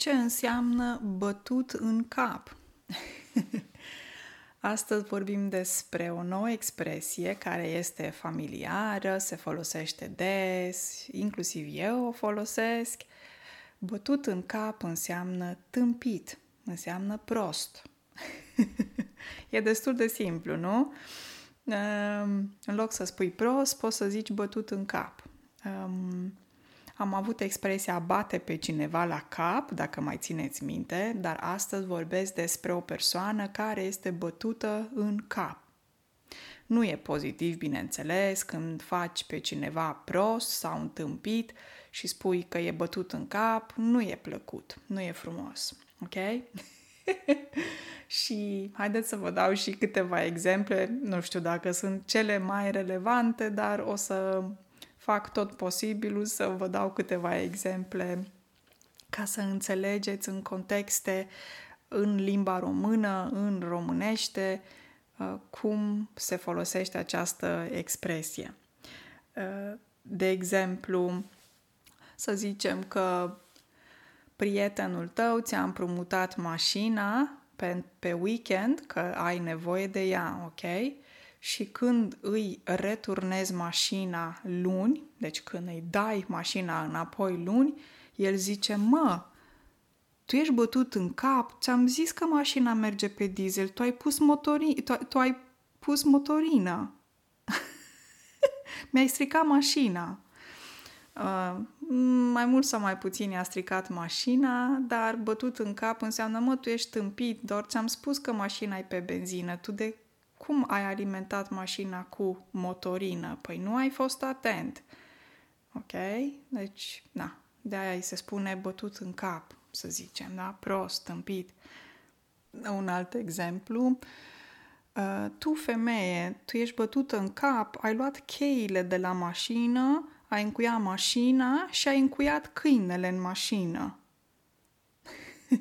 Ce înseamnă bătut în cap? Astăzi vorbim despre o nouă expresie care este familiară, se folosește des, inclusiv eu o folosesc. Bătut în cap înseamnă tâmpit, înseamnă prost. e destul de simplu, nu? În loc să spui prost, poți să zici bătut în cap. Am avut expresia bate pe cineva la cap, dacă mai țineți minte, dar astăzi vorbesc despre o persoană care este bătută în cap. Nu e pozitiv, bineînțeles, când faci pe cineva prost sau întâmpit și spui că e bătut în cap, nu e plăcut, nu e frumos. Ok? și haideți să vă dau și câteva exemple, nu știu dacă sunt cele mai relevante, dar o să fac tot posibilul să vă dau câteva exemple ca să înțelegeți în contexte în limba română, în românește, uh, cum se folosește această expresie. Uh, de exemplu, să zicem că prietenul tău ți-a împrumutat mașina pe, pe weekend, că ai nevoie de ea, ok? Și când îi returnezi mașina luni, deci când îi dai mașina înapoi luni, el zice, mă, tu ești bătut în cap, ți-am zis că mașina merge pe diesel, tu ai pus, motori, tu, tu ai pus motorină. Mi-ai stricat mașina. Uh, mai mult sau mai puțin i-a stricat mașina, dar bătut în cap înseamnă, mă, tu ești tâmpit, doar ți-am spus că mașina e pe benzină, tu de cum ai alimentat mașina cu motorină? Păi nu ai fost atent. Ok? Deci, na, de aia îi se spune bătut în cap, să zicem, da? Prost, tâmpit. Un alt exemplu, uh, tu femeie, tu ești bătută în cap, ai luat cheile de la mașină, ai încuiat mașina și ai încuiat câinele în mașină.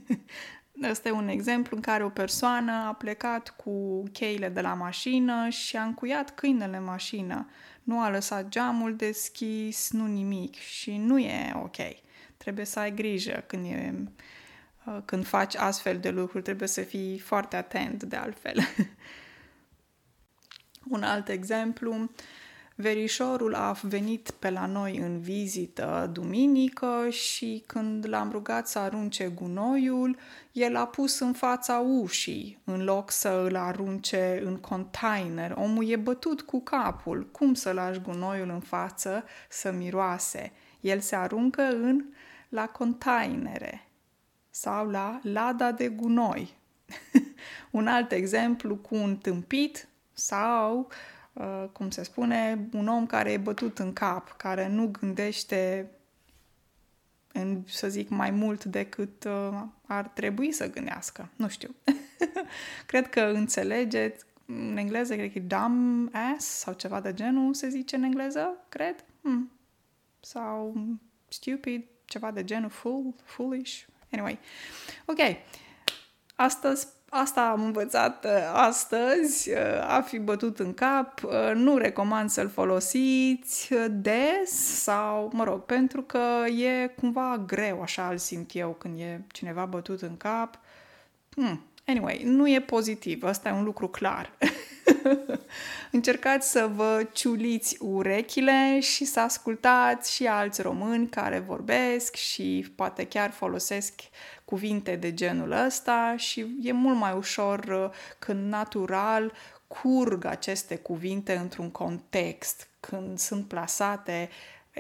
Ăsta e un exemplu în care o persoană a plecat cu cheile de la mașină și a încuiat câinele în mașină. Nu a lăsat geamul deschis, nu nimic și nu e ok. Trebuie să ai grijă când, e, uh, când faci astfel de lucruri, trebuie să fii foarte atent de altfel. un alt exemplu, Verișorul a venit pe la noi în vizită duminică și când l-am rugat să arunce gunoiul, el a pus în fața ușii, în loc să îl arunce în container. Omul e bătut cu capul. Cum să lași gunoiul în față să miroase? El se aruncă în la containere sau la lada de gunoi. un alt exemplu cu un tâmpit sau uh, Uh, cum se spune, un om care e bătut în cap, care nu gândește în, să zic, mai mult decât uh, ar trebui să gândească. Nu știu. cred că înțelegeți, în engleză cred că e dumb ass sau ceva de genul se zice în engleză, cred. Hmm. Sau stupid, ceva de genul, fool, foolish. Anyway. Ok. Astăzi Asta am învățat uh, astăzi, uh, a fi bătut în cap. Uh, nu recomand să-l folosiți des sau, mă rog, pentru că e cumva greu, așa îl simt eu când e cineva bătut în cap. Hmm. Anyway, nu e pozitiv, asta e un lucru clar. Încercați să vă ciuliți urechile și să ascultați și alți români care vorbesc și poate chiar folosesc cuvinte de genul ăsta și e mult mai ușor uh, când natural curg aceste cuvinte într-un context, când sunt plasate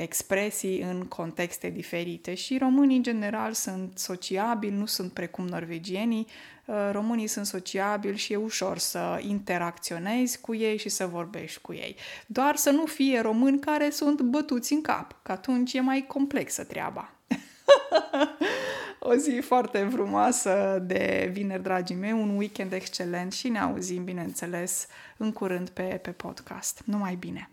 expresii în contexte diferite și românii în general sunt sociabili, nu sunt precum norvegienii, uh, românii sunt sociabili și e ușor să interacționezi cu ei și să vorbești cu ei. Doar să nu fie români care sunt bătuți în cap, că atunci e mai complexă treaba. o zi foarte frumoasă de vineri, dragii mei, un weekend excelent și ne auzim, bineînțeles, în curând pe, pe podcast. Numai bine!